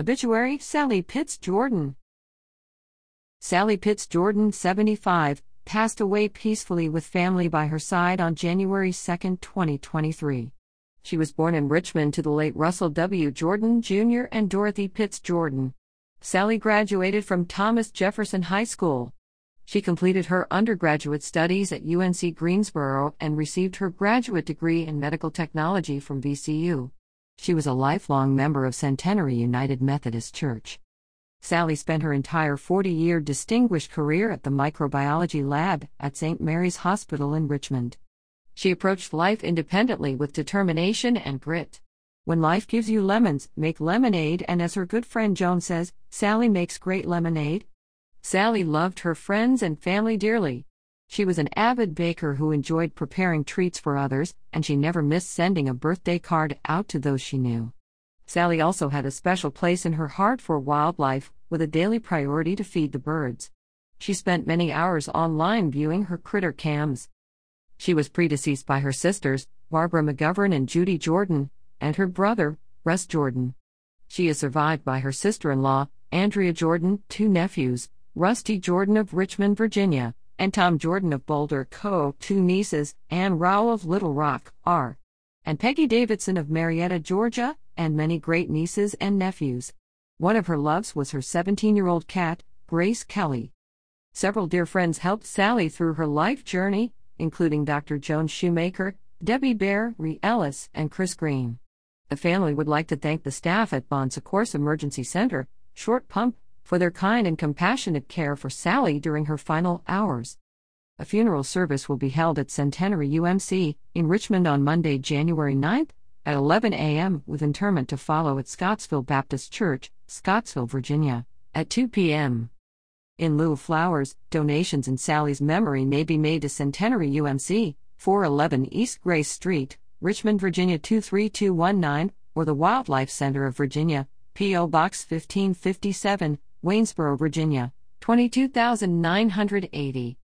Obituary Sally Pitts Jordan. Sally Pitts Jordan, 75, passed away peacefully with family by her side on January 2, 2023. She was born in Richmond to the late Russell W. Jordan Jr. and Dorothy Pitts Jordan. Sally graduated from Thomas Jefferson High School. She completed her undergraduate studies at UNC Greensboro and received her graduate degree in medical technology from VCU. She was a lifelong member of Centenary United Methodist Church. Sally spent her entire 40 year distinguished career at the microbiology lab at St. Mary's Hospital in Richmond. She approached life independently with determination and grit. When life gives you lemons, make lemonade, and as her good friend Joan says, Sally makes great lemonade. Sally loved her friends and family dearly. She was an avid baker who enjoyed preparing treats for others, and she never missed sending a birthday card out to those she knew. Sally also had a special place in her heart for wildlife, with a daily priority to feed the birds. She spent many hours online viewing her critter cams. She was predeceased by her sisters, Barbara McGovern and Judy Jordan, and her brother, Russ Jordan. She is survived by her sister in law, Andrea Jordan, two nephews, Rusty Jordan of Richmond, Virginia, and Tom Jordan of Boulder, Co., two nieces, Ann Rowell of Little Rock, R. And Peggy Davidson of Marietta, Georgia, and many great nieces and nephews. One of her loves was her 17 year old cat, Grace Kelly. Several dear friends helped Sally through her life journey, including Dr. Joan Shoemaker, Debbie Bear, Ree Ellis, and Chris Green. The family would like to thank the staff at Bon Secours Emergency Center, Short Pump, for their kind and compassionate care for Sally during her final hours. A funeral service will be held at Centenary UMC in Richmond on Monday, January 9th at 11 a.m., with interment to follow at Scottsville Baptist Church, Scottsville, Virginia, at 2 p.m. In lieu of flowers, donations in Sally's memory may be made to Centenary UMC, 411 East Grace Street, Richmond, Virginia 23219, or the Wildlife Center of Virginia, P.O. Box 1557, Waynesboro, Virginia, 22980.